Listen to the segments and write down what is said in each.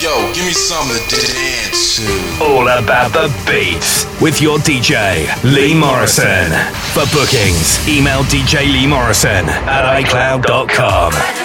Yo, give me something to dance to. All about the beats with your DJ, Lee Morrison. For bookings, email DJ Lee Morrison at iCloud.com.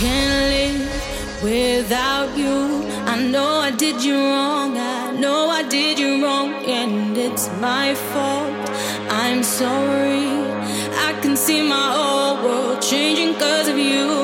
can't live without you. I know I did you wrong, I know I did you wrong, and it's my fault. I'm sorry. I can see my whole world changing because of you.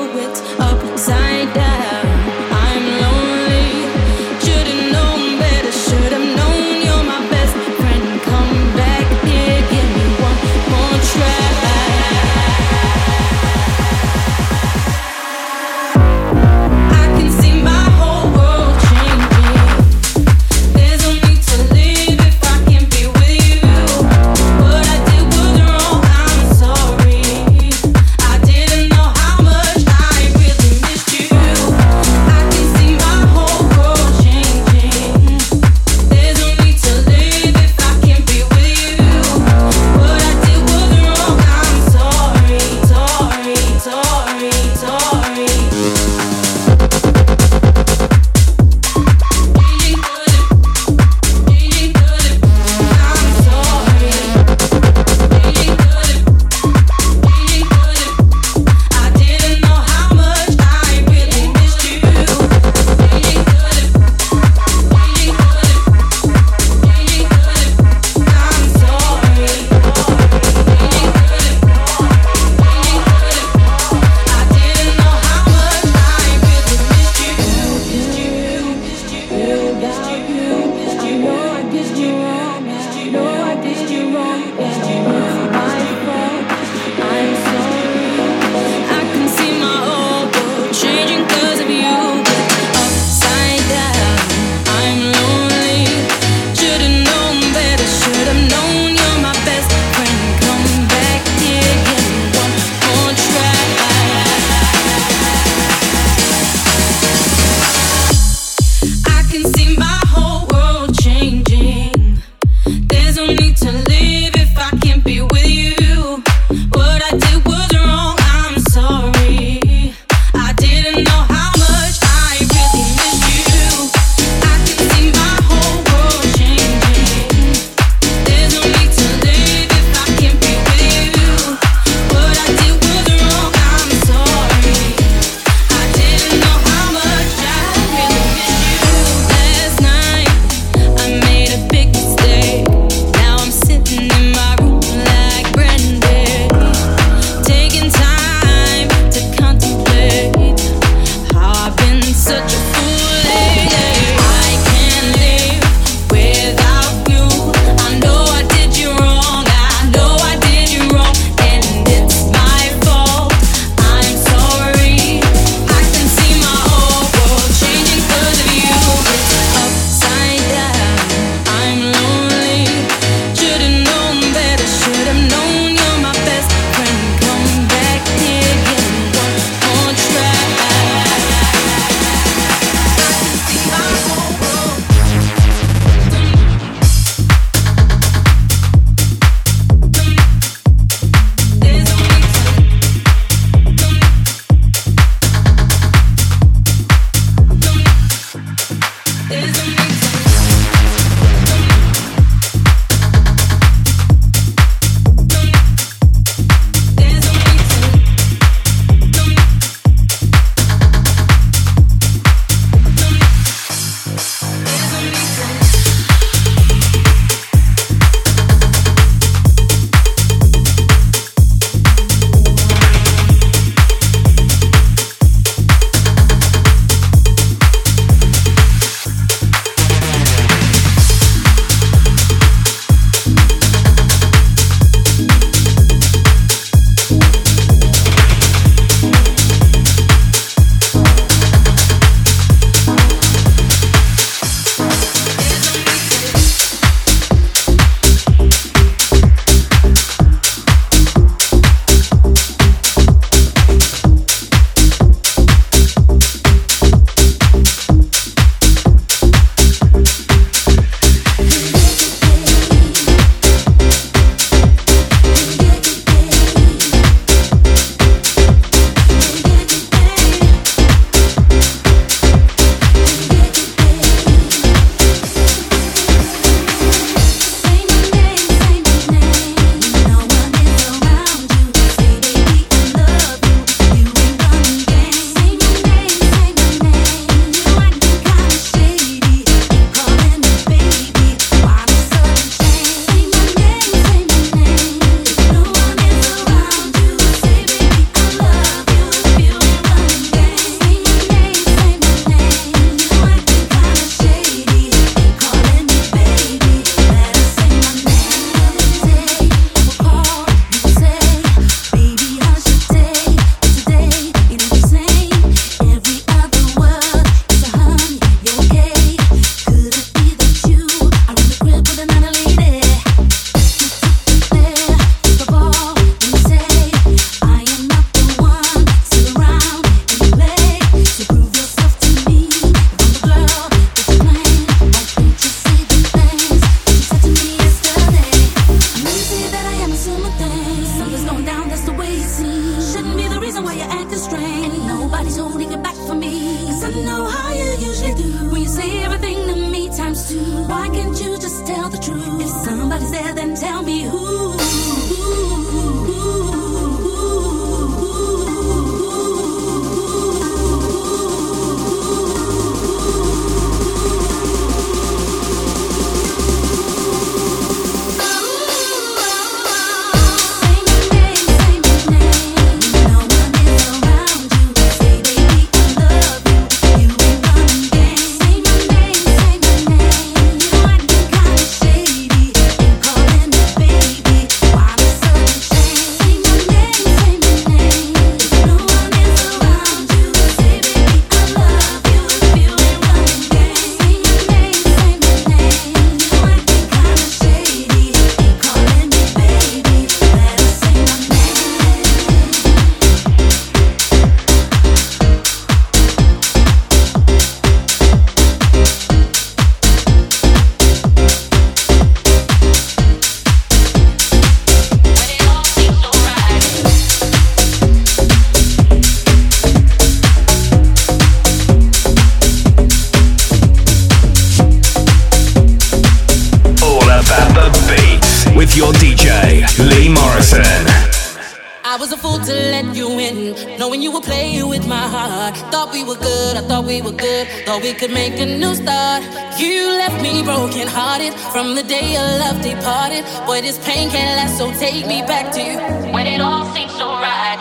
We were good, I thought we were good. Thought we could make a new start. You left me broken hearted from the day your love departed. Boy, this pain can't last, so take me back to you. when it all seems so right.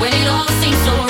When it all seems so right,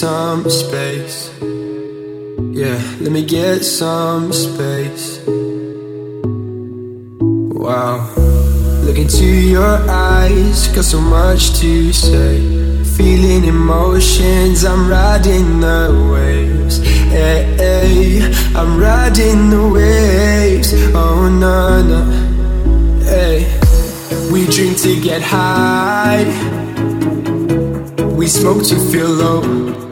some space. Yeah, let me get some space. Wow. Look into your eyes, got so much to say. Feeling emotions, I'm riding the waves. Hey, hey, I'm riding the waves. Oh, no, no. Hey, we drink to get high. We smoke to feel low.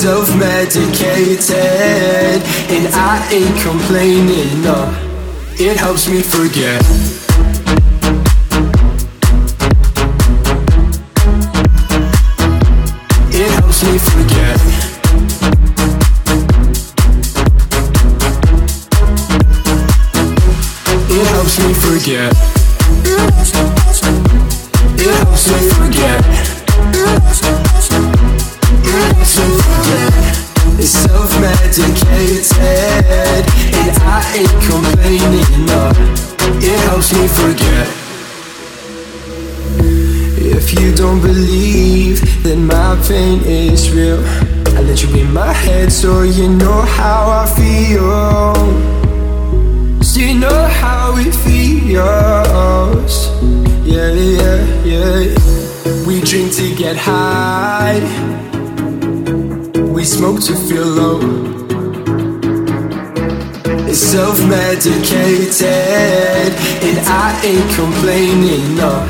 Self-medicated, and I ain't complaining. No it helps me forget. It helps me forget. It helps me forget. So you know how I feel So you know how it feels Yeah, yeah, yeah We drink to get high we smoke to feel low. It's self medicated, and I ain't complaining, no.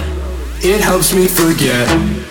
It helps me forget.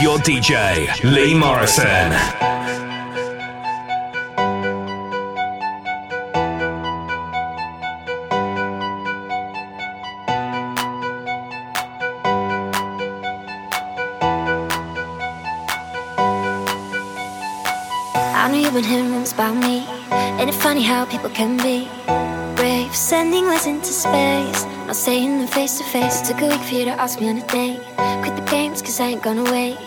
Your DJ, Lee Morrison. I know you've been hearing rumors about me. Ain't it funny how people can be brave, sending words into space, not saying them face to face. Took a week for you to ask me on a date. Ain't gonna wait.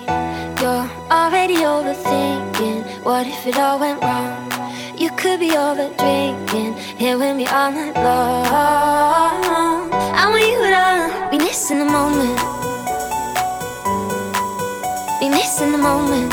You're already overthinking. What if it all went wrong? You could be over drinking, here with me all night long. I want you to be missing the moment, be missing the moment.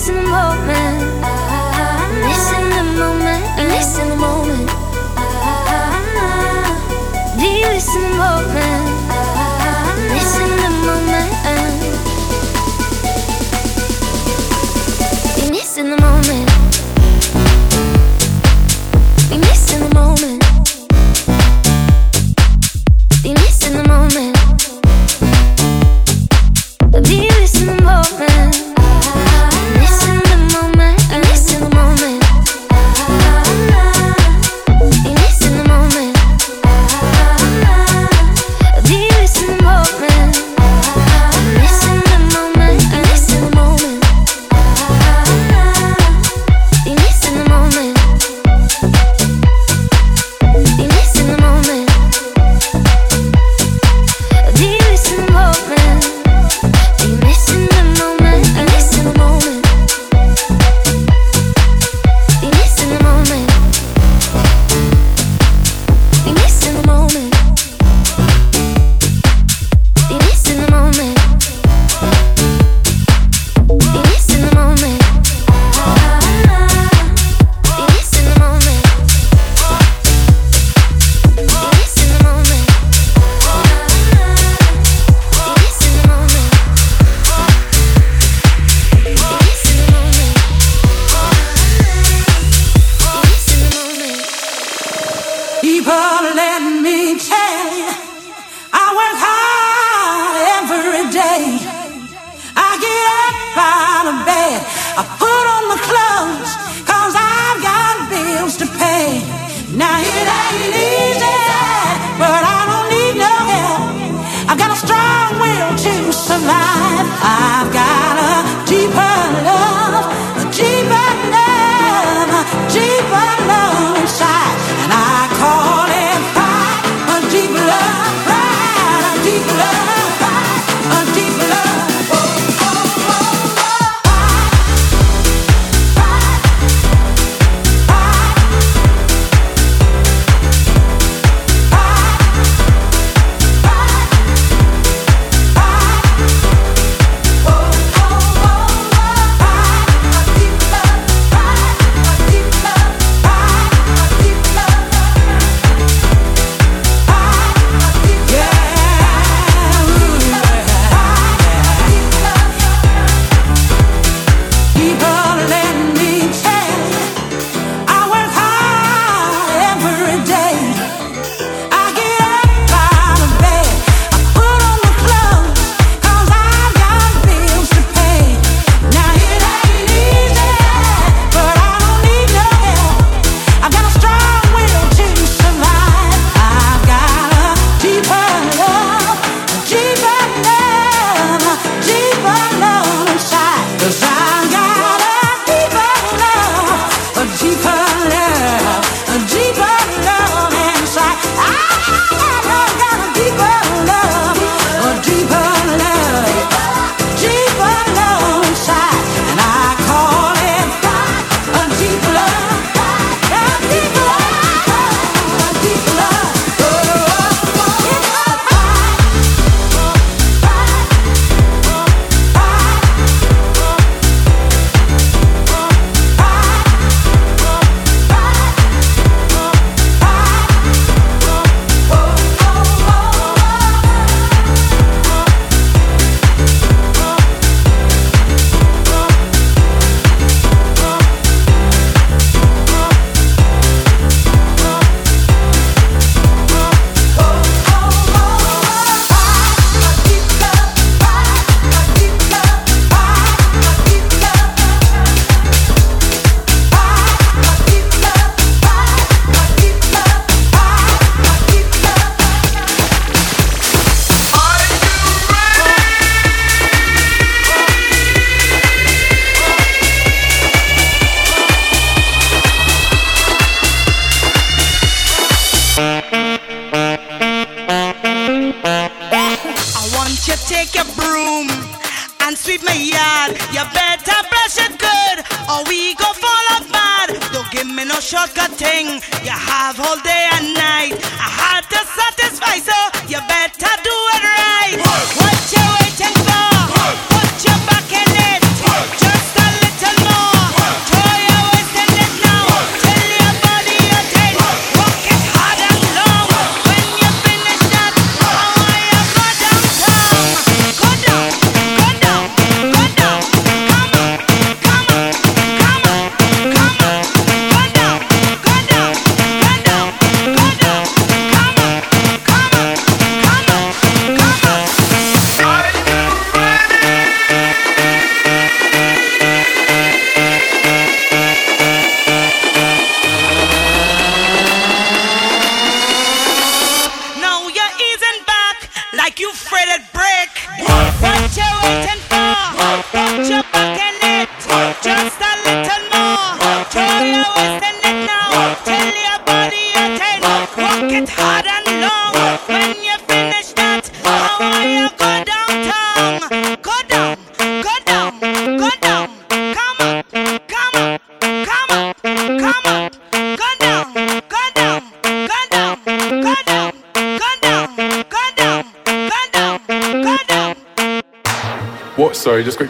Missing the moment. The moment. Missing the moment. Be missing the moment.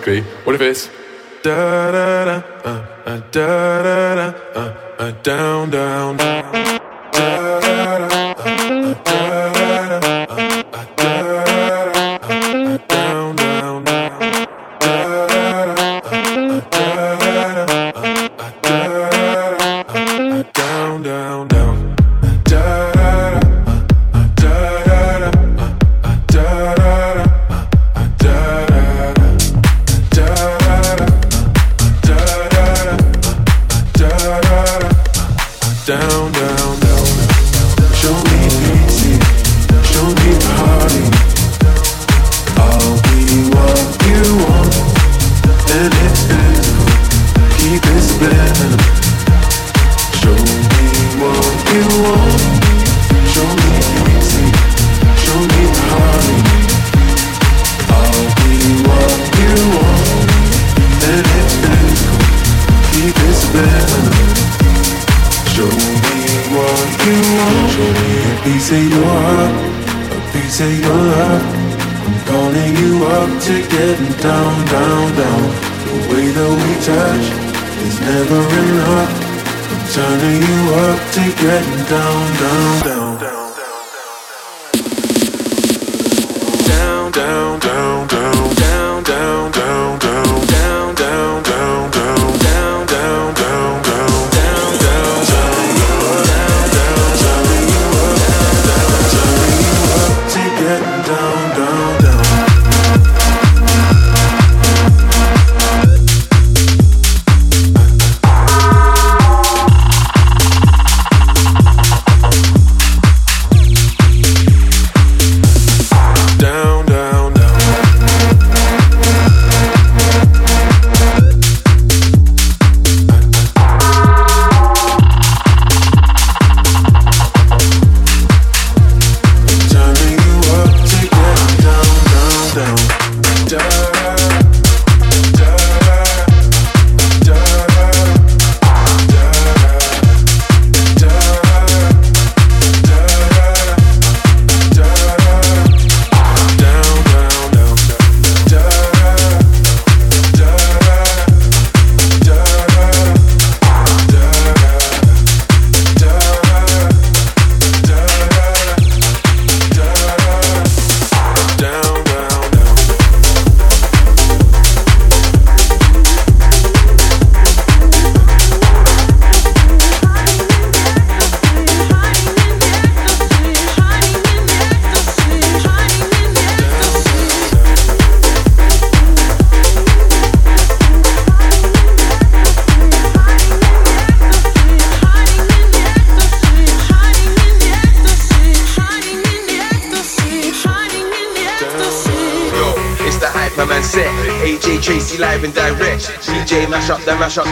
Quickly. What if it's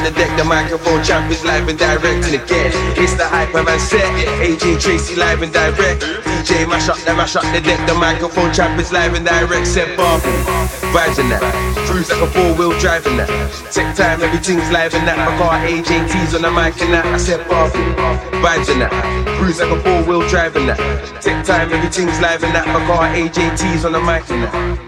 the deck, the microphone champ is live and direct. And again, it's the Hyperman set. AJ Tracey live and direct. DJ mash up, the mash up the deck, the microphone champ is live and direct. Said Barbie, vibes that. Cruise like a four wheel driving that. Take time, everything's live and that. My car AJT's on the mic and that. I said Barbie, vibes in that. Cruise like a four wheel driving that. Take time, everything's live and that. My car AJT's on the mic and that.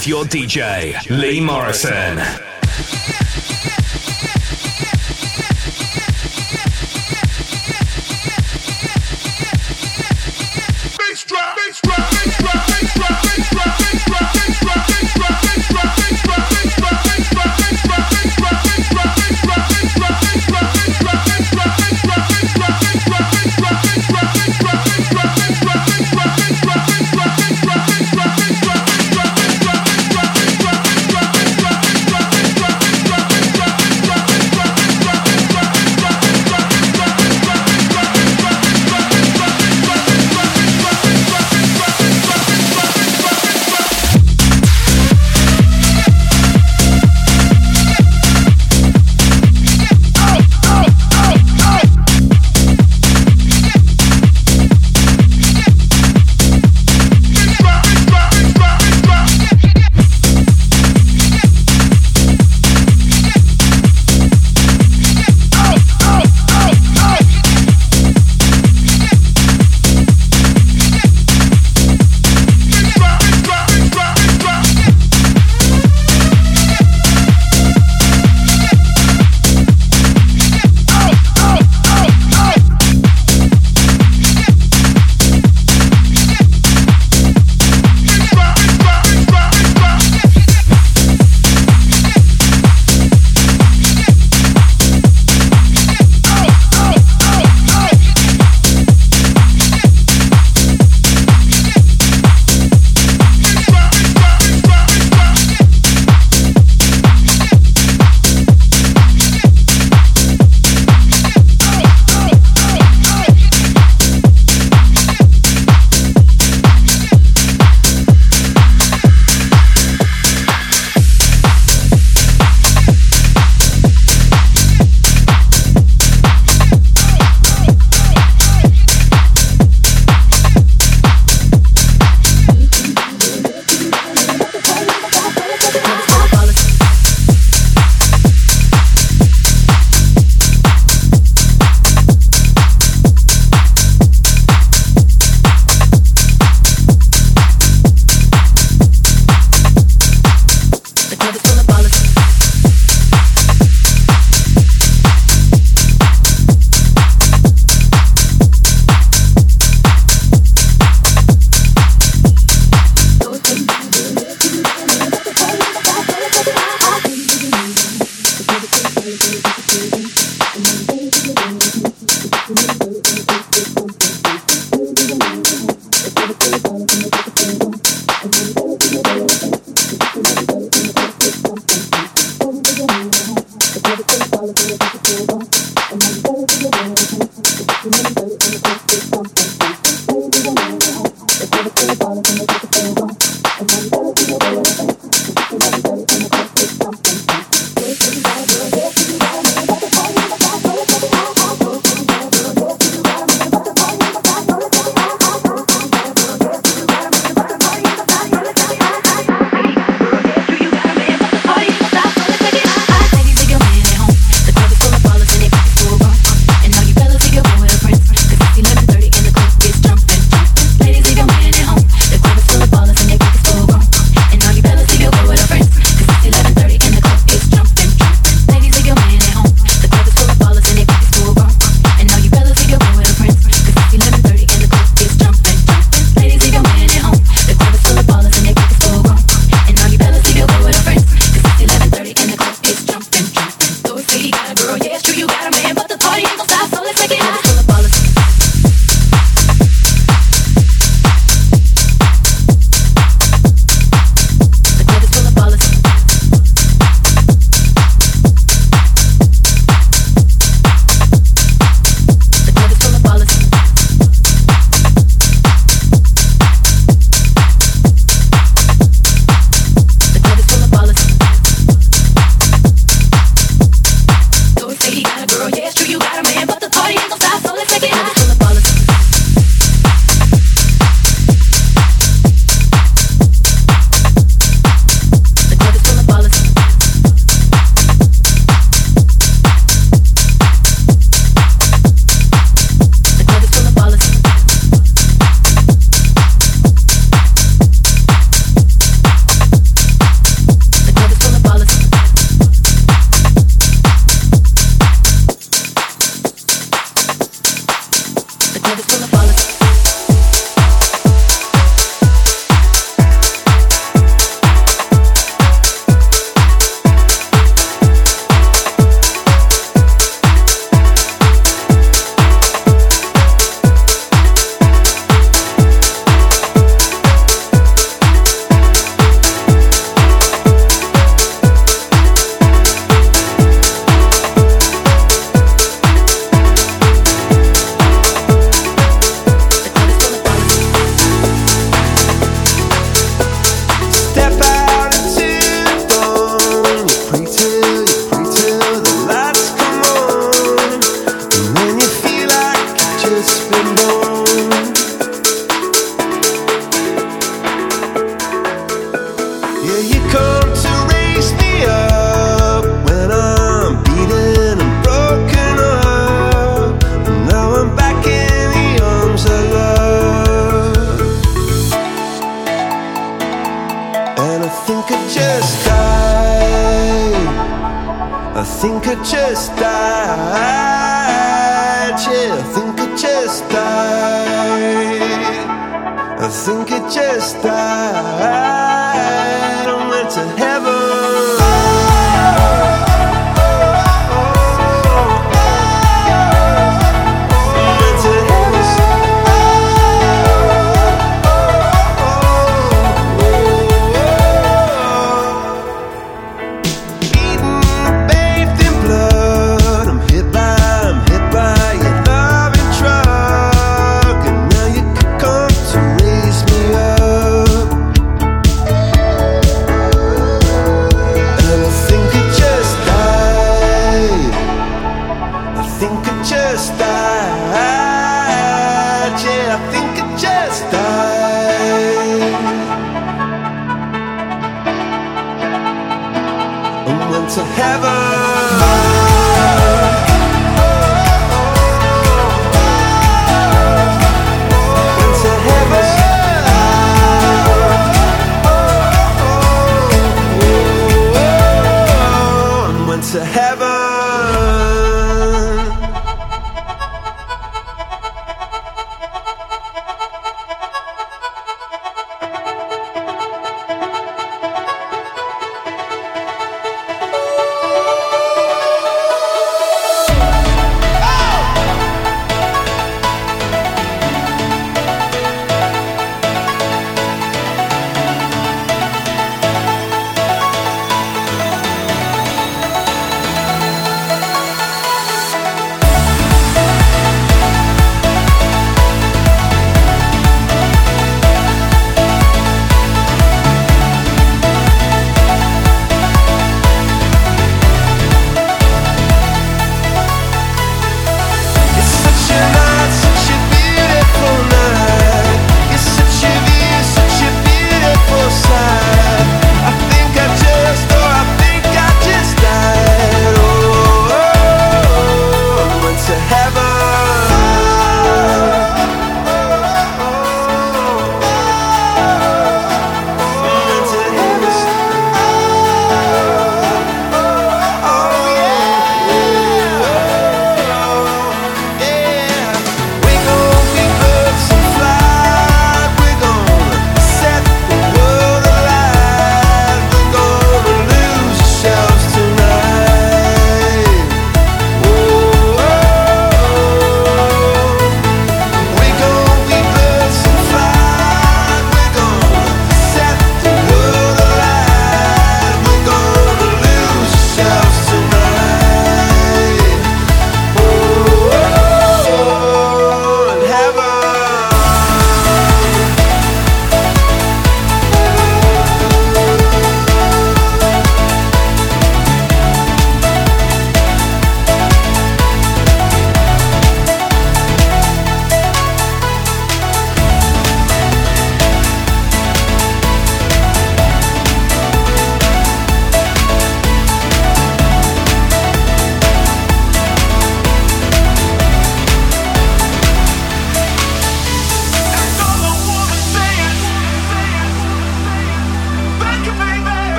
with your DJ, Lee Morrison.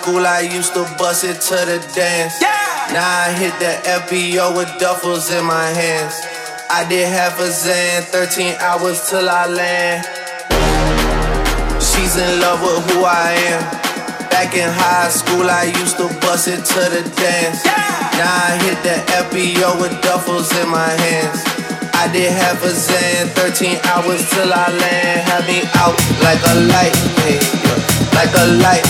school, I used to bust it to the dance. Yeah. Now I hit the FBO with duffels in my hands. I did half a zan, 13 hours till I land. She's in love with who I am. Back in high school, I used to bust it to the dance. Yeah. Now I hit the FBO with duffels in my hands. I did half a zan, 13 hours till I land. Have me out like a light, hey, yeah. like a light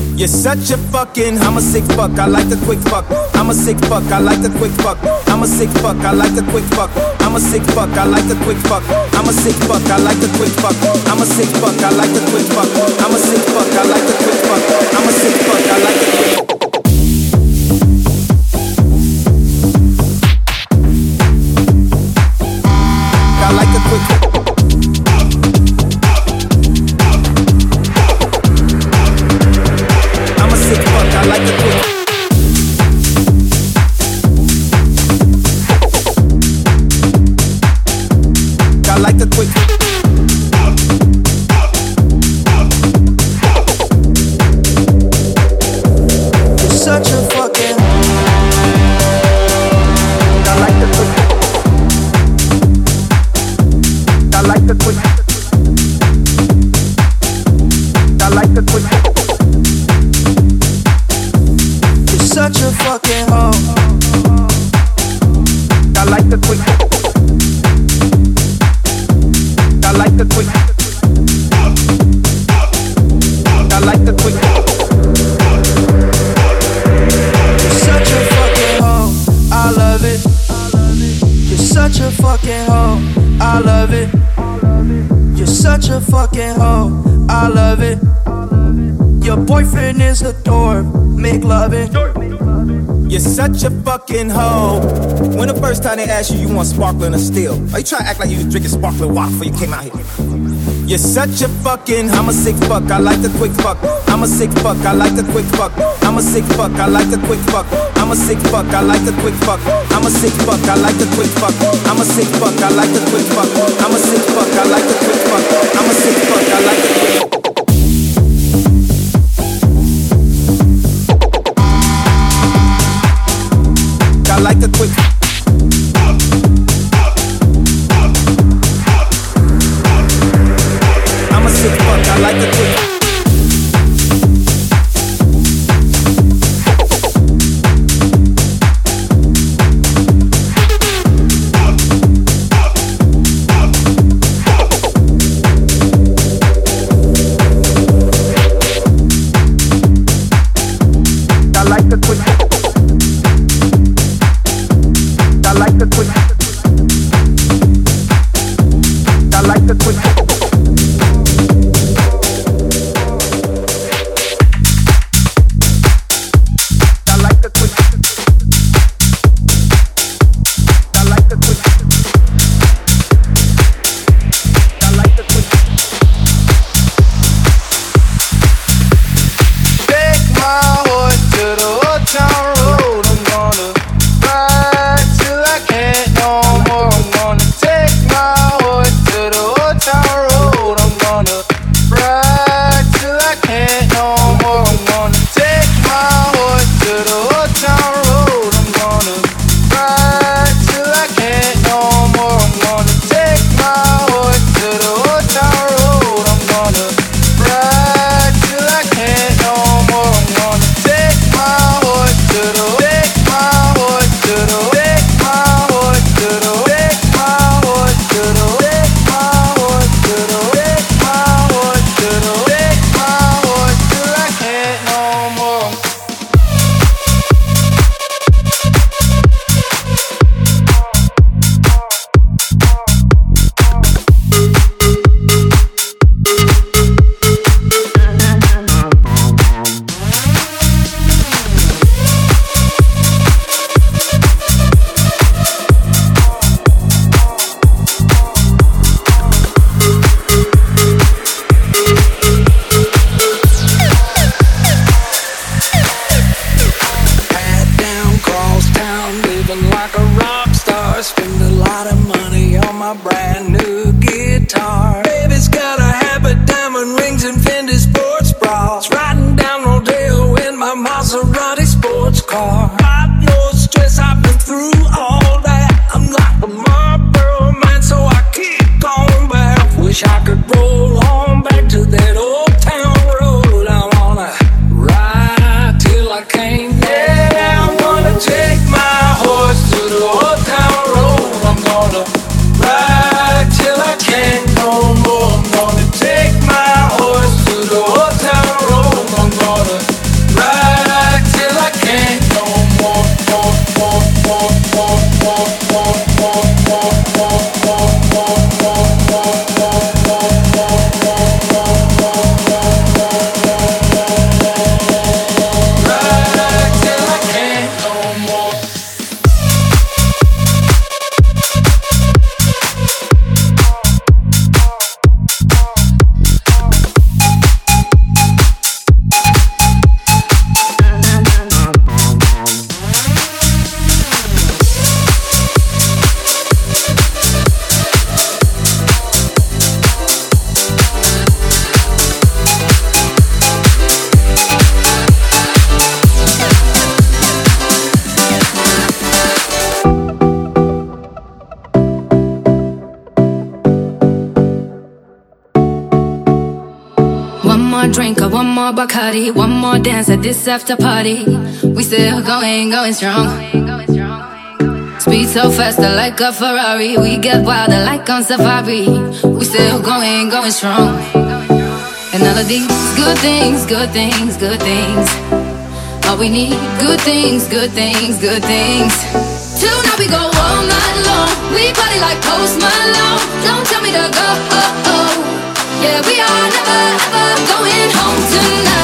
You're such a fucking, I'm a sick fuck, I like the quick fuck. I'm a sick fuck, I like the quick fuck. I'm a sick fuck, I like the quick fuck. I'm a sick fuck, I like the quick fuck. I'm a sick fuck, I like the quick fuck. I'm a sick fuck, I like the quick fuck. I'm a sick fuck, I like the quick fuck. I'm a sick fuck, I like the quick fuck. Sparkling or still? Are you trying to act like you was drinking sparkling water before you came out here? You're such a fucking, I'm a sick fuck, I like the quick fuck. I'm a sick fuck, I like the quick fuck. I'm a sick fuck, I like the quick fuck. I'm a sick fuck, I like the quick fuck. I'm a sick fuck, I like the quick fuck. I'm a sick fuck, I like the quick fuck. I'm a sick fuck, I like the quick fuck. I'm a sick fuck, I like the quick fuck. ain't going strong. Speed so fast, I like a Ferrari. We get wilder like on safari. We still going, going strong. And all of these good things, good things, good things. All we need, good things, good things, good things. Till now we go all night long. We party like Post Malone. Don't tell me to go. Oh, oh. Yeah, we are never ever going home tonight.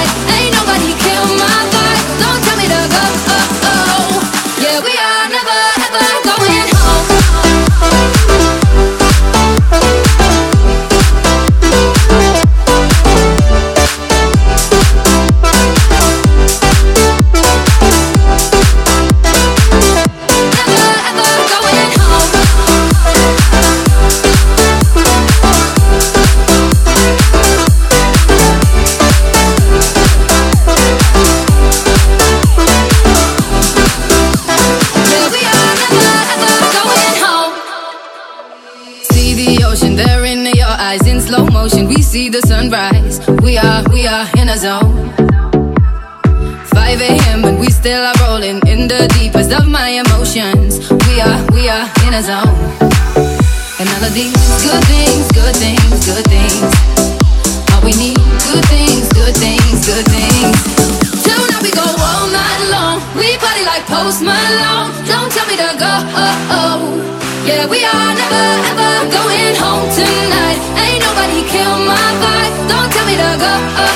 go.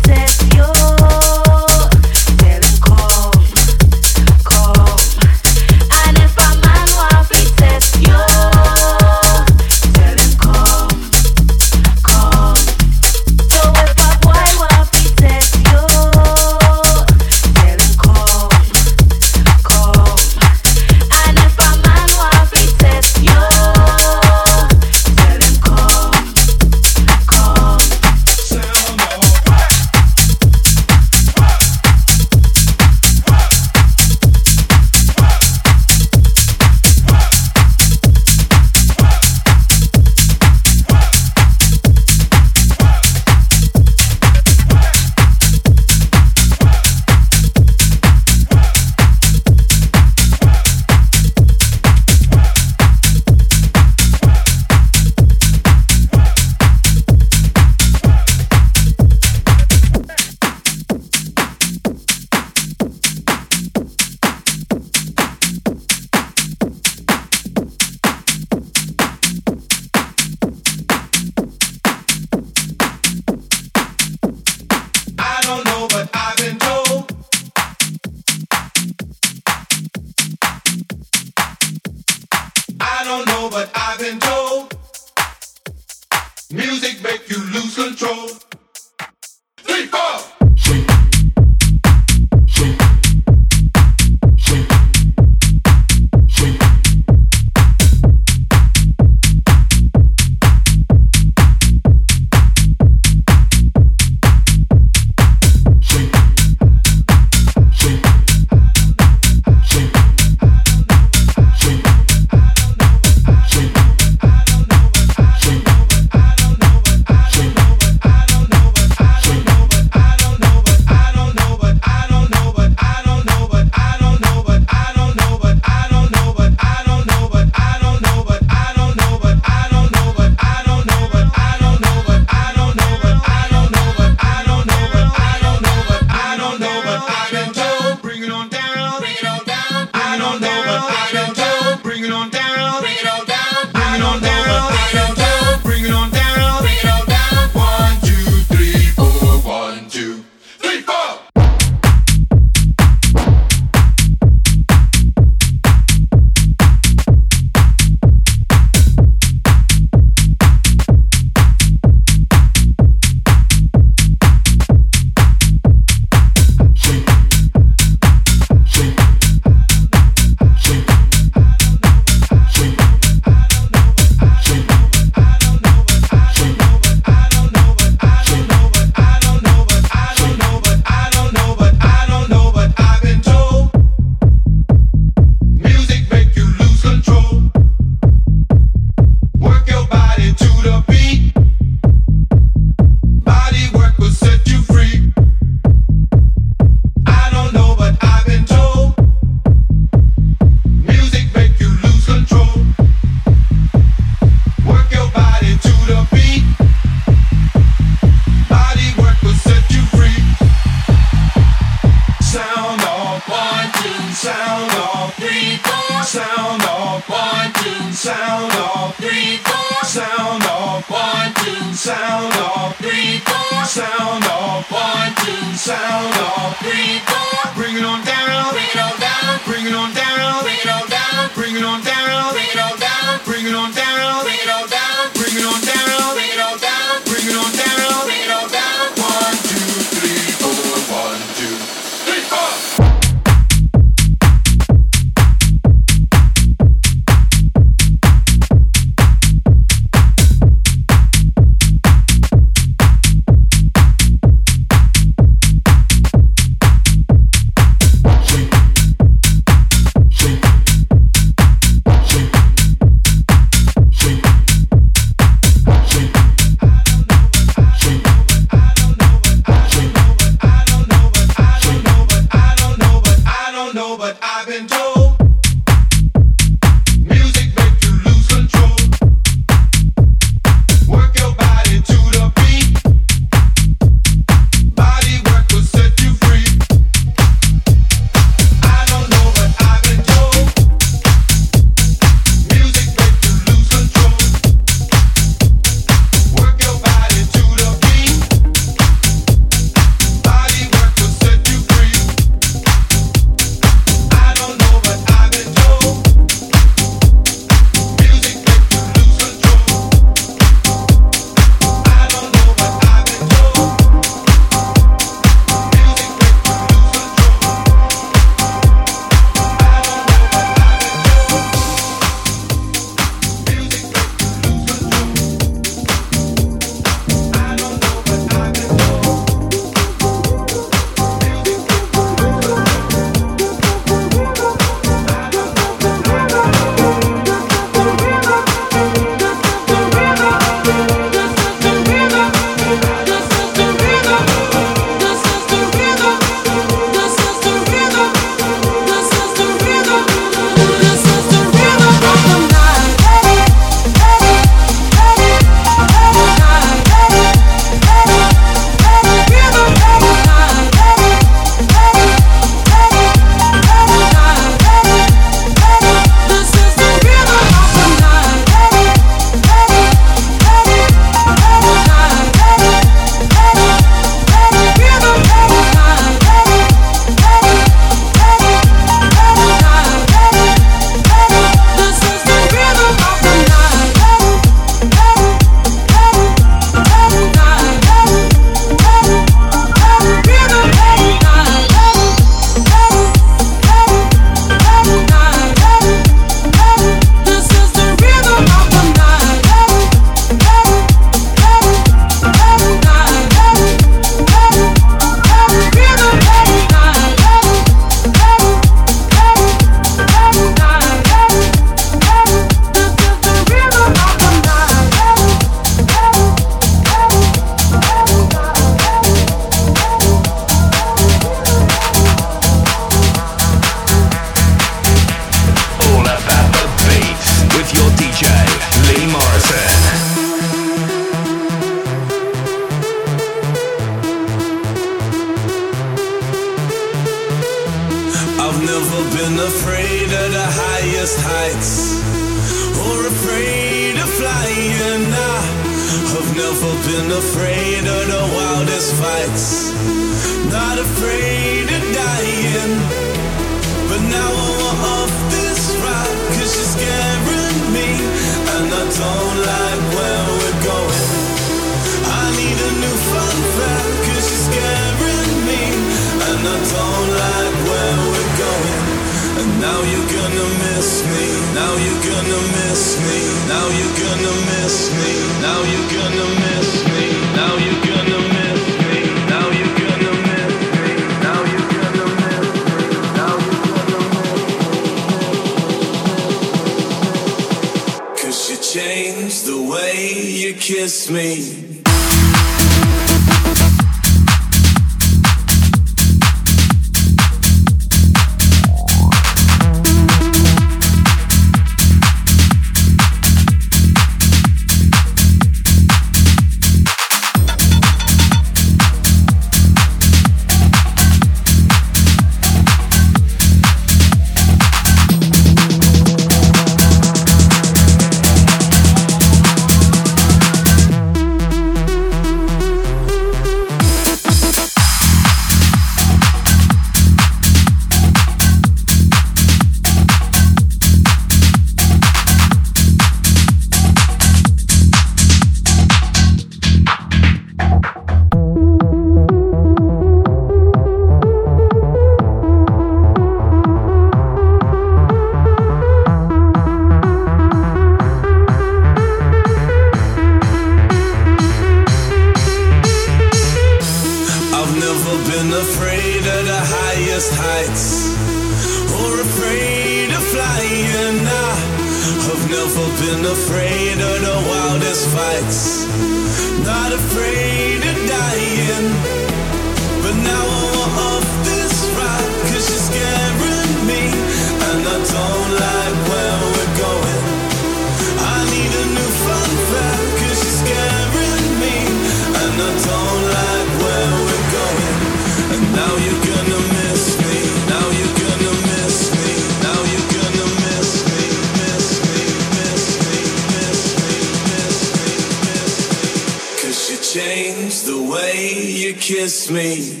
Kiss me.